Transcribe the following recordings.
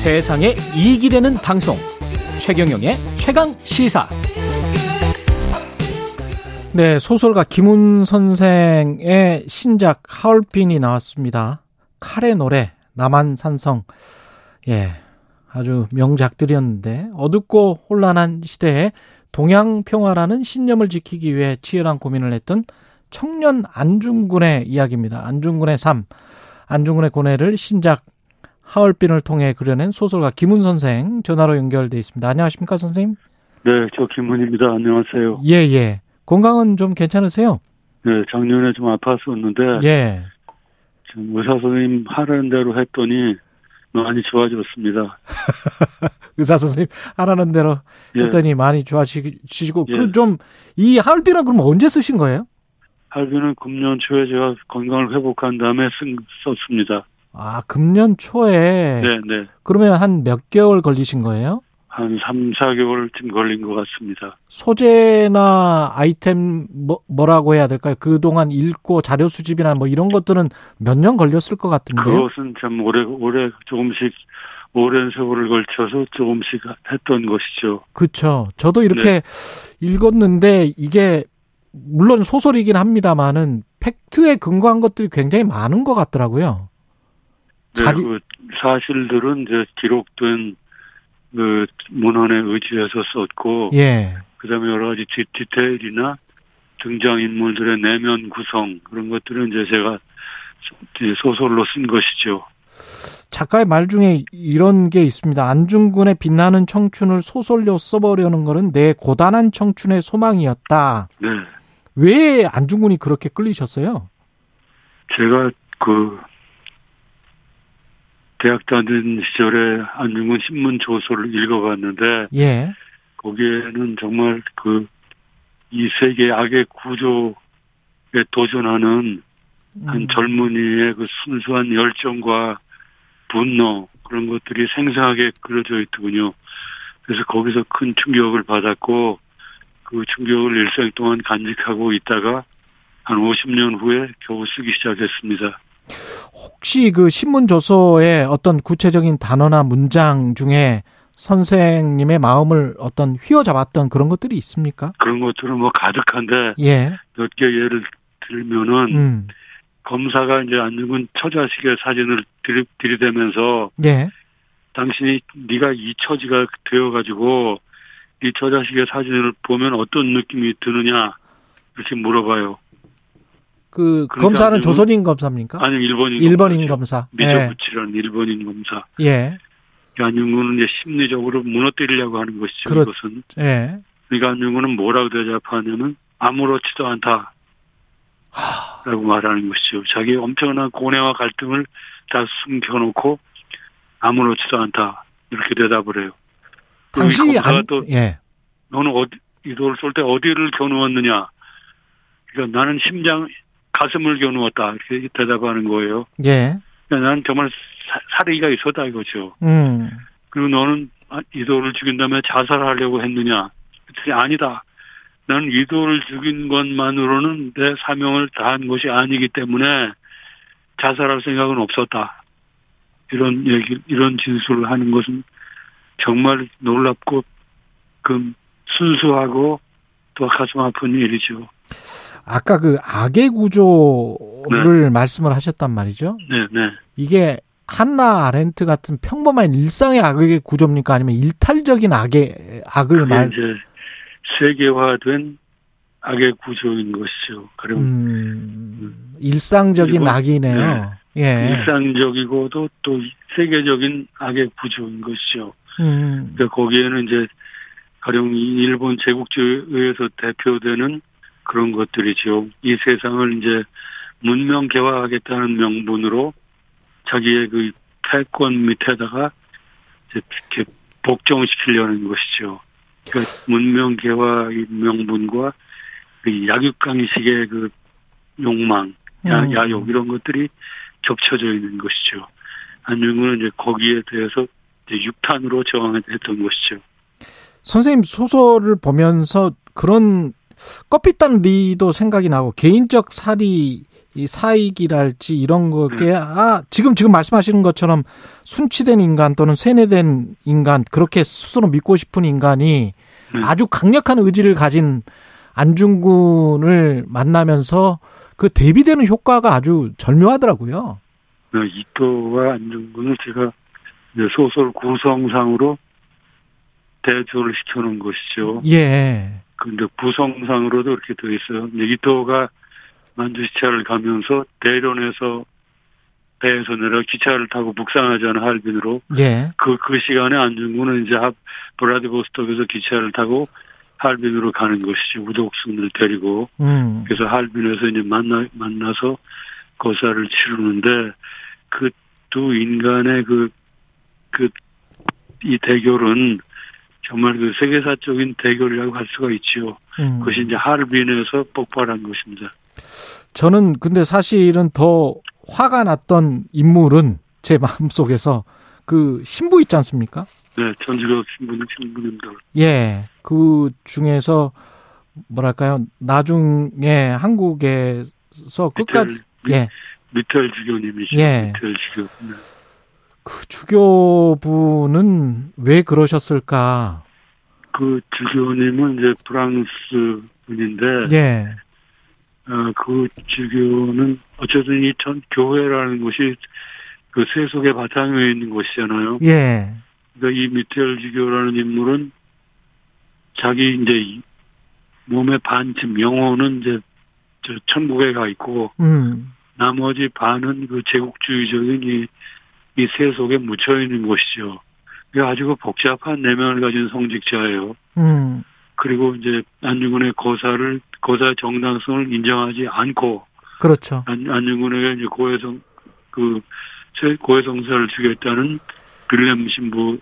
세상에 이익이 되는 방송 최경영의 최강 시사 네, 소설가 김훈 선생의 신작 하얼빈이 나왔습니다. 칼의 노래, 남한산성. 예, 아주 명작들이었는데 어둡고 혼란한 시대에 동양 평화라는 신념을 지키기 위해 치열한 고민을 했던 청년 안중근의 이야기입니다. 안중근의 삶, 안중근의 고뇌를 신작 하얼빈을 통해 그려낸 소설가 김훈 선생 전화로 연결돼 있습니다. 안녕하십니까, 선생님? 네, 저 김훈입니다. 안녕하세요. 예, 예. 건강은 좀 괜찮으세요? 네, 작년에 좀 아팠었는데 예. 지금 의사 선생님 하라는 대로 했더니 많이 좋아졌습니다. 의사 선생님 하라는 대로 예. 했더니 많이 좋아지시고 예. 그좀 이 하얼빈은 그럼 언제 쓰신 거예요? 할비는 금년 초에 제가 건강을 회복한 다음에 쓴, 썼습니다. 아, 금년 초에 네, 네. 그러면 한 몇 개월 걸리신 거예요? 한 3, 4개월쯤 걸린 것 같습니다. 소재나 아이템 뭐, 뭐라고 해야 될까요? 그동안 읽고 자료 수집이나 뭐 이런 것들은 몇 년 걸렸을 것 같은데요. 그것은 참 오래, 오래 조금씩 오랜 세월을 걸쳐서 조금씩 했던 것이죠. 그렇죠. 저도 이렇게 네. 읽었는데 이게 물론 소설이긴 합니다만은 팩트에 근거한 것들이 굉장히 많은 것 같더라고요. 네, 자리- 그 사실들은 이제 기록된 그 문헌에 의지해서 썼고 예. 그다음에 여러 가지 디, 디테일이나 등장 인물들의 내면 구성 그런 것들은 이제 제가 소설로 쓴 것이죠. 작가의 말 중에 이런 게 있습니다. 안중근의 빛나는 청춘을 소설로 써보려는 거는 내 고단한 청춘의 소망이었다. 네, 왜 안중근이 그렇게 끌리셨어요? 제가 그 대학 다닌 시절에 안중근 신문 조서를 읽어봤는데 예. 거기에는 정말 그 이 세계 악의 구조에 도전하는 한 음, 젊은이의 그 순수한 열정과 분노 그런 것들이 생생하게 그려져 있더군요. 그래서 거기서 큰 충격을 받았고 그 충격을 일생 동안 간직하고 있다가 한 50년 후에 겨우 쓰기 시작했습니다. 혹시 그 신문 조서에 어떤 구체적인 단어나 문장 중에 선생님의 마음을 어떤 휘어잡았던 그런 것들이 있습니까? 그런 것들은 뭐 가득한데 예. 몇 개 예를 들면은 음. 검사가 이제 안중근 처자식의 사진을 들이, 들이대면서 예. 당신이 네가 이 처지가 되어가지고 이 처자식의 사진을 보면 어떤 느낌이 드느냐 이렇게 물어봐요. 그 그러니까 검사는 안중근- 조선인 검사입니까? 아니 일본인 일본인. 검사. 예. 미조부치라는 일본인 검사. 예. 안중근은 이제 심리적으로 무너뜨리려고 하는 것이죠. 그렇- 이것은 예. 그러니까 안중근은 뭐라고 대답하냐면 아무렇지도 않다. 라고 말하는 것이죠. 자기 엄청난 고뇌와 갈등을 다 숨겨놓고 아무렇지도 않다. 이렇게 대답을 해요. 이 검사가 안또 예. 너는 어디 이도를 쏠때 어디를 겨누었느냐? 그러니까 나는 심장 가슴을 겨누었다 이렇게 대답하는 거예요. 예. 나는 정말 사- 사리가 있었다 이거죠. 음. 그리고 너는 아, 이도를 죽인 다음에 자살하려고 했느냐? 그랬더니 아니다. 나는 이도를 죽인 것만으로는 내 사명을 다한 것이 아니기 때문에 자살할 생각은 없었다. 이런 얘기, 이런 진술을 하는 것은 정말 놀랍고 그 순수하고 또 가슴 아픈 일이죠. 아까 그 악의 구조를 말씀을 하셨단 말이죠. 네, 네. 이게 한나 아렌트 같은 평범한 일상의 악의 구조입니까? 아니면 일탈적인 악의 악을 말 이제 세계화된 악의 구조인 것이죠. 그럼 음, 일상적인 악이네요. 예. 일상적이고도 또 세계적인 악의 구조인 것이죠. 음. 그러니까 거기에는 이제 가령 이 일본 제국주의에 의해서 대표되는 그런 것들이죠. 이 세상을 이제 문명 개화하겠다는 명분으로 자기의 그 패권 밑에다가 이제 이렇게 복종시키려는 것이죠. 그러니까 문명 개화의 명분과 그 약육강식의 그 욕망, 야, 음. 야욕 이런 것들이 겹쳐져 있는 것이죠. 안중근은 이제 거기에 대해서 이제 육탄으로 저항했던 것이죠. 선생님 소설을 보면서 그런 껍빛단 리도 생각이 나고 개인적 살이 이 사익이랄지 이런 거게 아 지금 지금 말씀하시는 것처럼 순치된 인간 또는 세뇌된 인간 그렇게 스스로 믿고 싶은 인간이 네. 아주 강력한 의지를 가진 안중근을 만나면서 그 대비되는 효과가 아주 절묘하더라고요. 네, 이토와 안중근을 제가 소설 구성상으로 대조를 시켜놓은 것이죠. 예. 근데 구성상으로도 이렇게 되어 있어요. 이토가 만주시차를 가면서 대련에서 배에서 내려 기차를 타고 북상하자는 할빈으로 예. 그, 그 시간에 안중근은 이제 하- 브라디보스톡에서 기차를 타고 할빈으로 가는 것이죠. 우독순을 데리고. 음. 그래서 할빈에서 이제 만나, 만나서 거사를 치르는데 그 두 인간의 그, 그, 이 대결은 정말 그 세계사적인 대결이라고 할 수가 있지요. 음. 그것이 이제 하르빈에서 폭발한 것입니다. 저는 근데 사실은 더 화가 났던 인물은 제 마음속에서 그 신부 있지 않습니까? 네, 전직업 신분, 신분님들. 예. 그 중에서 뭐랄까요? 나중에 한국에서 끝까지 미텔, 예. 미텔 주교님이시죠. 예. 미텔 주교. 네. 그 주교분은 왜 그러셨을까? 그 주교님은 이제 프랑스 분인데, 예. 어, 그 주교는 어쨌든 이 전 교회라는 것이 그 세속의 바탕에 있는 곳이잖아요. 예. 그러니까 이 미텔 주교라는 인물은 자기 이제 이 몸의 반쯤 영혼은 이제 저 천국에 가 있고 음. 나머지 반은 그 제국주의적인 이, 이 세 속에 묻혀 있는 것이죠. 그 아주 그 복잡한 내면을 가진 성직자예요. 음. 그리고 이제 안중근의 거사를 거사 정당성을 인정하지 않고 그렇죠. 안, 안중근에게 이제 고해성 그 세- 고해성사를 주겠다는 빌렘 신부를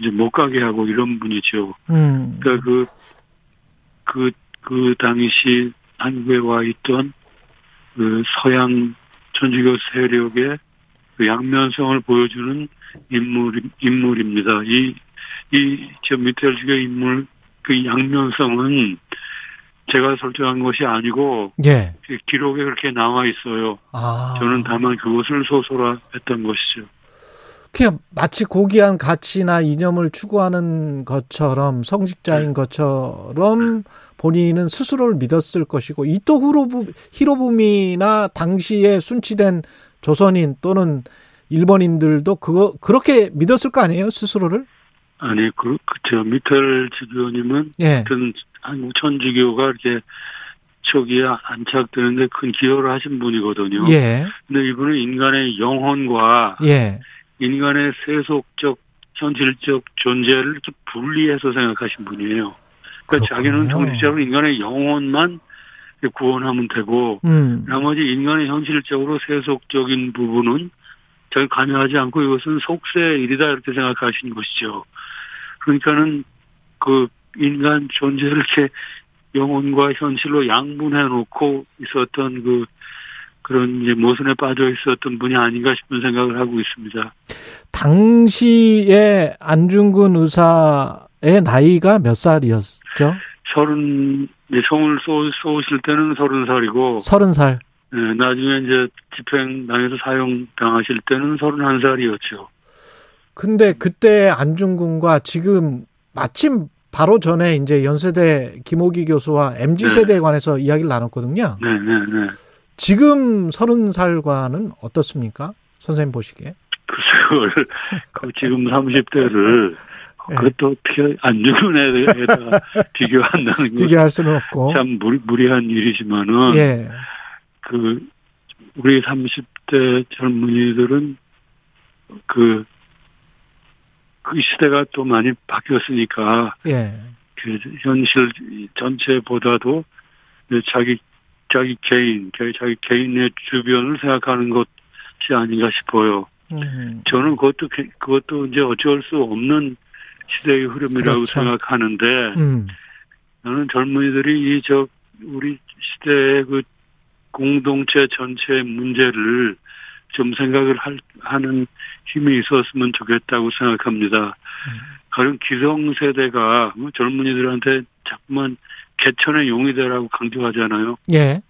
이제 못 가게 하고 이런 분이죠. 음. 그러니까 그, 그, 그 당시 한국에 와 있던 그 서양 천주교 세력의 그 양면성을 보여주는 인물, 인물입니다. 이, 이, 저 미텔 주교 인물, 그 양면성은 제가 설정한 것이 아니고 예. 그 기록에 그렇게 나와 있어요. 아. 저는 다만 그것을 소설화했던 것이죠. 그냥 마치 고귀한 가치나 이념을 추구하는 것처럼 네. 성직자인 것처럼 본인은 스스로를 믿었을 것이고 이토 히로부, 히로부미나 당시에 순치된 조선인 또는 일본인들도 그거 그렇게 믿었을 거 아니에요 스스로를? 아니, 그, 그, 저, 미텔 주교님은 예. 하여튼 한국 천주교가 이렇게 초기에 안착되는데 큰 기여를 하신 분이거든요. 예. 근데 이분은 인간의 영혼과 예. 인간의 세속적, 현실적 존재를 이렇게 분리해서 생각하신 분이에요. 그러니까 자기는 그렇군요. 정식적으로 인간의 영혼만 구원하면 되고, 음. 나머지 인간의 현실적으로 세속적인 부분은 자기 관여하지 않고 이것은 속세의 일이다 이렇게 생각하신 것이죠. 그러니까는 그 인간 존재를 이렇게 영혼과 현실로 양분해 놓고 있었던 그 그런 이제 모순에 빠져 있었던 분이 아닌가 싶은 생각을 하고 있습니다. 당시에 안중근 의사의 나이가 몇 살이었죠? 서른 이제 성을 쏘, 쏘실 때는 서른 살이고 서른 살. 예, 나중에 이제 집행당해서 사형 당하실 때는 서른 한 살이었죠. 근데 그때 안중근과 지금 마침 바로 전에 이제 연세대 김호기 교수와 MZ 네. 세대에 관해서 이야기를 나눴거든요. 네, 네, 네. 지금 서른 살과는 어떻습니까? 선생님 보시기에. 그걸 그 지금 30대를 예. 그것도 어떻게 안중근에다가 비교한다는 건 비교할 수는 없고. 참 무리, 무리한 일이지만은 예. 그 우리 30대 젊은이들은 그, 그 시대가 또 많이 바뀌었으니까 예. 그 현실 전체보다도 자기 자기 개인, 자기 개인의 주변을 생각하는 것이 아닌가 싶어요. 음. 저는 그것도 그- 그것도 이제 어쩔 수 없는 시대의 흐름이라고 그렇죠. 생각하는데 음. 나는 젊은이들이 이 저 우리 시대의 그 공동체 전체의 문제를 좀 생각을 할, 하는 힘이 있었으면 좋겠다고 생각합니다. 가령 기성세대가 뭐 젊은이들한테 자꾸만 개천의 용이 되라고 강조하잖아요. 예.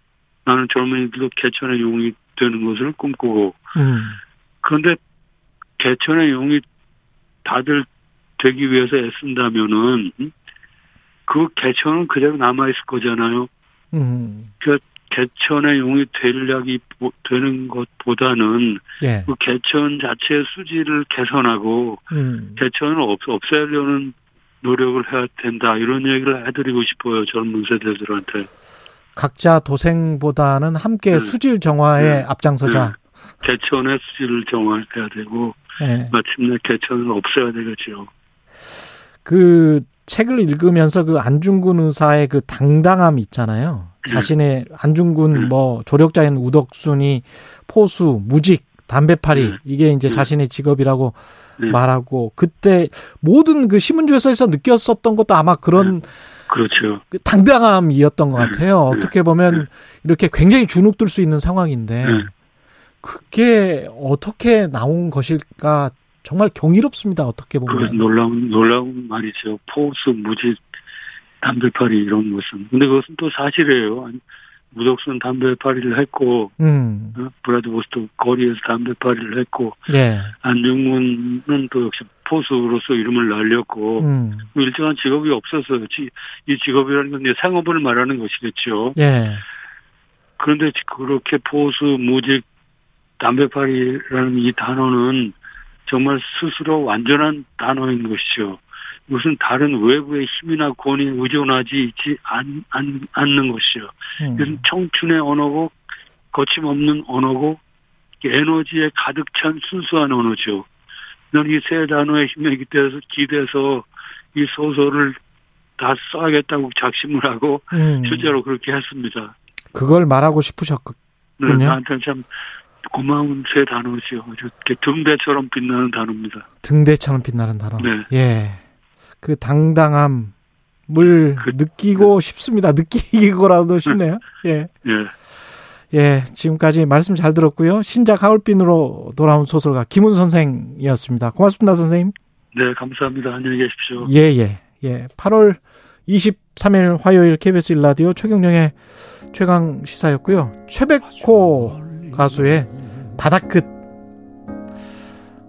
나는 젊은이들도 개천의 용이 되는 것을 꿈꾸고 음. 그런데 개천의 용이 다들 되기 위해서 애쓴다면은 그 개천은 그대로 남아 있을 거잖아요. 음. 그 개천의 용이 되려기 보- 되는 것보다는 예. 그 개천 자체의 수질을 개선하고 음. 개천을 없, 없애려는 노력을 해야 된다 이런 얘기를 해드리고 싶어요 젊은 세대들한테 각자 도생보다는 함께 네. 수질 정화에 네. 앞장서자. 개천의 수질을 정화해야 되고 예. 마침내 개천을 없애야 되겠죠. 그 책을 읽으면서 그 안중근 의사의 그 당당함 있잖아요. 네. 자신의 안중근 네. 뭐 조력자인 우덕순이 포수, 무직, 담배파리 네. 이게 이제 네. 자신의 직업이라고 네. 말하고 그때 모든 그 신문조에서 느꼈었던 것도 아마 그런 그렇죠. 그 당당함이었던 것 같아요. 네. 어떻게 보면 이렇게 굉장히 주눅들 수 있는 상황인데 네. 그게 어떻게 나온 것일까 정말 경이롭습니다. 어떻게 그 보면. 놀라운 놀라운 말이죠. 포수, 무직, 담배파리 이런 것은. 근데 그것은 또 사실이에요. 무덕순 담배파리를 했고 음. 어? 브라드보스도 거리에서 담배파리를 했고 예. 안중근은 또 역시 포수로서 이름을 날렸고 음. 일정한 직업이 없어서 지- 이 직업이라는 건 상업을 말하는 것이겠죠. 예. 그런데 그렇게 포수, 무직, 담배파리라는 이 단어는 정말 스스로 완전한 단어인 것이죠. 무슨 다른 외부의 힘이나 권위에 의존하지 있지 않, 않, 않는 것이죠. 음. 이것은 청춘의 언어고 거침없는 언어고 에너지에 가득 찬 순수한 언어죠. 저는 이 세 단어의 힘에 기대서 기대서 이 소설을 다 써야겠다고 작심을 하고 음. 실제로 그렇게 했습니다. 그걸 말하고 싶으셨군요. 네, 나한테는 참 고마운 세 단어죠. 아주 이렇게 등대처럼 빛나는 단어입니다. 등대처럼 빛나는 단어. 네. 예. 그 당당함을 그- 느끼고 싶습니다. 느끼고라도 싶네요. 예. 예. 예. 지금까지 말씀 잘 들었고요. 신작 하울빈으로 돌아온 소설가 김훈 선생이었습니다. 고맙습니다, 선생님. 네, 감사합니다. 안녕히 계십시오. 예, 예. 예. 8월 23일 화요일 KBS 일라디오 최경령의 최강 시사였고요. 최백호 가수의 바다끝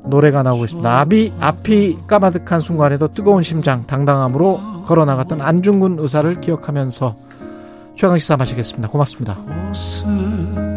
노래가 나오고 있습니다. 앞이, 앞이 까마득한 순간에도 뜨거운 심장, 당당함으로 걸어 나갔던 안중근 의사를 기억하면서 최강 시사 마시겠습니다. 고맙습니다.